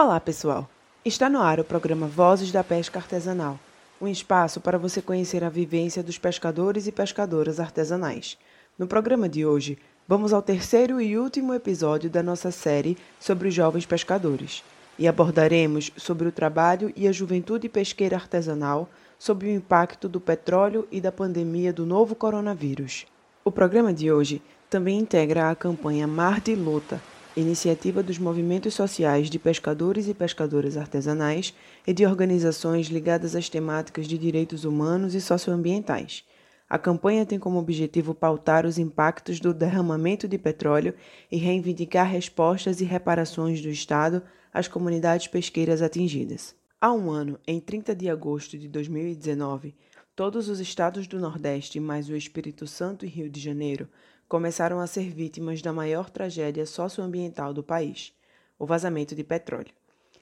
Olá, pessoal! Está no ar o programa Vozes da Pesca Artesanal, um espaço para você conhecer a vivência dos pescadores e pescadoras artesanais. No programa de hoje, vamos ao terceiro e último episódio da nossa série sobre os jovens pescadores e abordaremos sobre o trabalho e a juventude pesqueira artesanal sob o impacto do petróleo e da pandemia do novo coronavírus. O programa de hoje também integra a campanha Mar de Luta, iniciativa dos movimentos sociais de pescadores e pescadoras artesanais e de organizações ligadas às temáticas de direitos humanos e socioambientais. A campanha tem como objetivo pautar os impactos do derramamento de petróleo e reivindicar respostas e reparações do Estado às comunidades pesqueiras atingidas. Há um ano, em 30 de agosto de 2019, todos os estados do Nordeste, mais o Espírito Santo e Rio de Janeiro, começaram a ser vítimas da maior tragédia socioambiental do país, o vazamento de petróleo.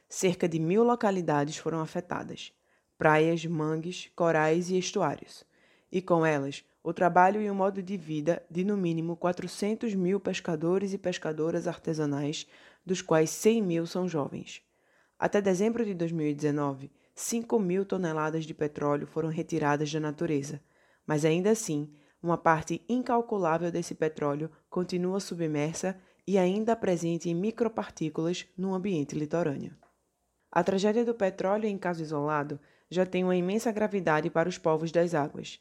Cerca de mil localidades foram afetadas, praias, mangues, corais e estuários, e com elas o trabalho e o modo de vida de no mínimo 400 mil pescadores e pescadoras artesanais, dos quais 100 mil são jovens. Até dezembro de 2019, 5 mil toneladas de petróleo foram retiradas da natureza, mas ainda assim uma parte incalculável desse petróleo continua submersa e ainda presente em micropartículas no ambiente litorâneo. A tragédia do petróleo em caso isolado já tem uma imensa gravidade para os povos das águas,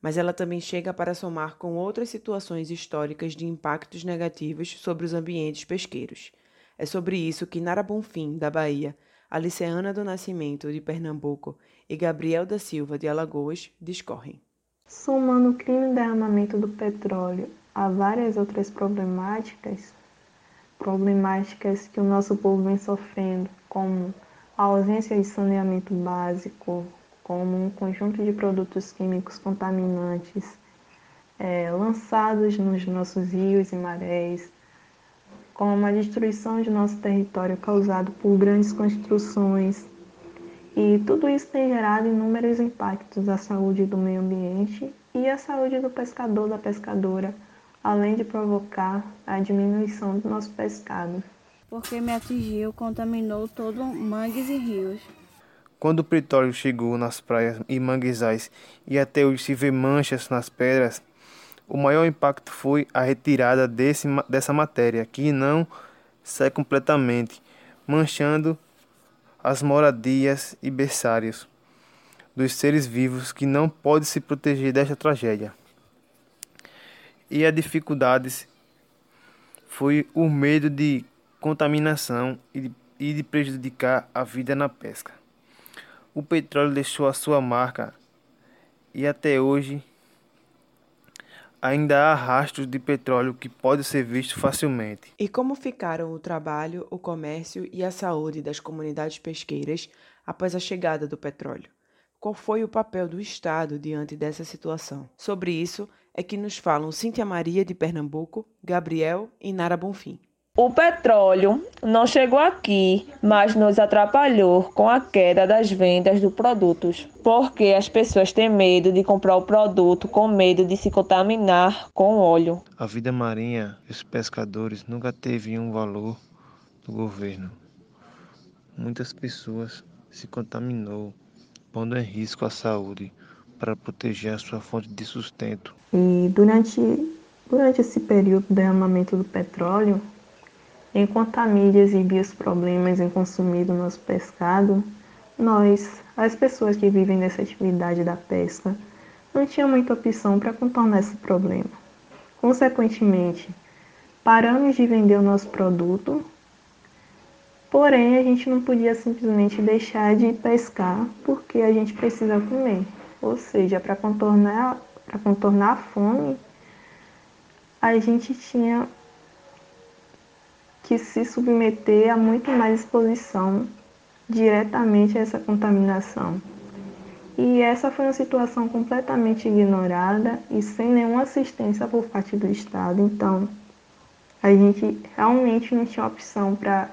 mas ela também chega para somar com outras situações históricas de impactos negativos sobre os ambientes pesqueiros. É sobre isso que Nara Bonfim, da Bahia, Aliceana do Nascimento, de Pernambuco, e Gabriel da Silva, de Alagoas, discorrem. Somando o crime de derramamento do petróleo a várias outras problemáticas, problemáticas que o nosso povo vem sofrendo, como a ausência de saneamento básico, como um conjunto de produtos químicos contaminantes é, lançados nos nossos rios e marés, como a destruição de nosso território causado por grandes construções, e tudo isso tem gerado inúmeros impactos à saúde do meio ambiente e à saúde do pescador, da pescadora, além de provocar a diminuição do nosso pescado. Porque me atingiu, contaminou todo mangues e rios. Quando o petróleo chegou nas praias e manguezais e até hoje se vê manchas nas pedras, o maior impacto foi a retirada desse, dessa matéria, que não sai completamente, manchando as moradias e berçários dos seres vivos que não podem se proteger desta tragédia. E a dificuldades foi o medo de contaminação e de, e de prejudicar a vida na pesca. O petróleo deixou a sua marca e até hoje ainda há rastros de petróleo que pode ser visto facilmente. E como ficaram o trabalho, o comércio e a saúde das comunidades pesqueiras após a chegada do petróleo? Qual foi o papel do Estado diante dessa situação? Sobre isso é que nos falam Cíntia Maria de Pernambuco, Gabriel e Nara Bonfim. O petróleo não chegou aqui, mas nos atrapalhou com a queda das vendas dos produtos, porque as pessoas têm medo de comprar o produto com medo de se contaminar com óleo. A vida marinha e os pescadores nunca teve um valor do governo. Muitas pessoas se contaminou, pondo em risco a saúde para proteger a sua fonte de sustento. E durante, durante esse período do derramamento do petróleo, Enquanto a mídia exibia os problemas em consumir o nosso pescado, nós, as pessoas que vivem nessa atividade da pesca, não tinha muita opção para contornar esse problema. Consequentemente, paramos de vender o nosso produto, porém a gente não podia simplesmente deixar de pescar porque a gente precisa comer. Ou seja, para contornar, para contornar a fome, a gente tinha que se submeter a muito mais exposição diretamente a essa contaminação. E essa foi uma situação completamente ignorada e sem nenhuma assistência por parte do Estado. Então, a gente realmente não tinha opção para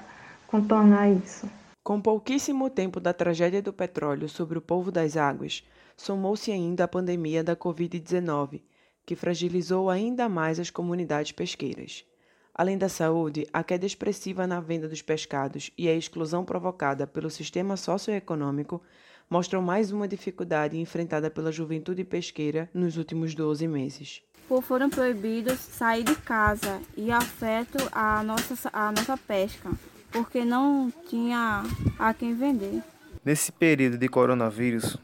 contornar isso. Com pouquíssimo tempo da tragédia do petróleo sobre o povo das águas, somou-se ainda a pandemia da Covid-19, que fragilizou ainda mais as comunidades pesqueiras. Além da saúde, a queda expressiva na venda dos pescados e a exclusão provocada pelo sistema socioeconômico mostram mais uma dificuldade enfrentada pela juventude pesqueira nos últimos 12 meses. Por foram proibidos sair de casa e afeto a nossa, a nossa pesca, porque não tinha a quem vender. Nesse período de coronavírus,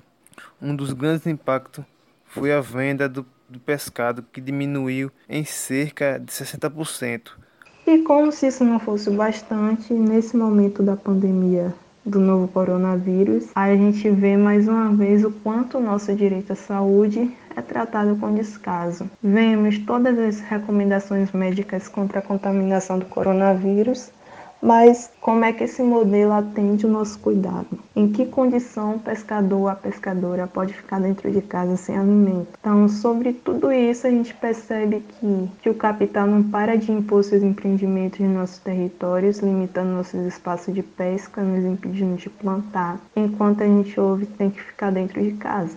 um dos grandes impactos foi a venda do, do pescado, que diminuiu em cerca de 60%. E como se isso não fosse bastante, nesse momento da pandemia do novo coronavírus, a gente vê mais uma vez o quanto o nosso direito à saúde é tratado com descaso. Vemos todas as recomendações médicas contra a contaminação do coronavírus mas como é que esse modelo atende o nosso cuidado? Em que condição o pescador, a pescadora pode ficar dentro de casa sem alimento? Então, sobre tudo isso, a gente percebe que, que o capital não para de impor seus empreendimentos em nossos territórios, limitando nossos espaços de pesca, nos impedindo de plantar, enquanto a gente ouve tem que ficar dentro de casa.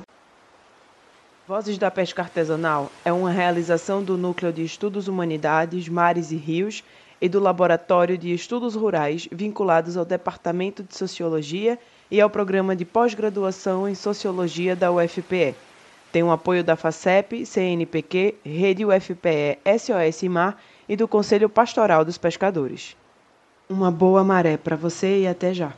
Vozes da Pesca Artesanal é uma realização do Núcleo de Estudos Humanidades, Mares e Rios e do Laboratório de Estudos Rurais vinculados ao Departamento de Sociologia e ao Programa de Pós-Graduação em Sociologia da UFPE. Tem o apoio da FACEP, CNPq, Rede UFPE SOS Mar e do Conselho Pastoral dos Pescadores. Uma boa maré para você e até já!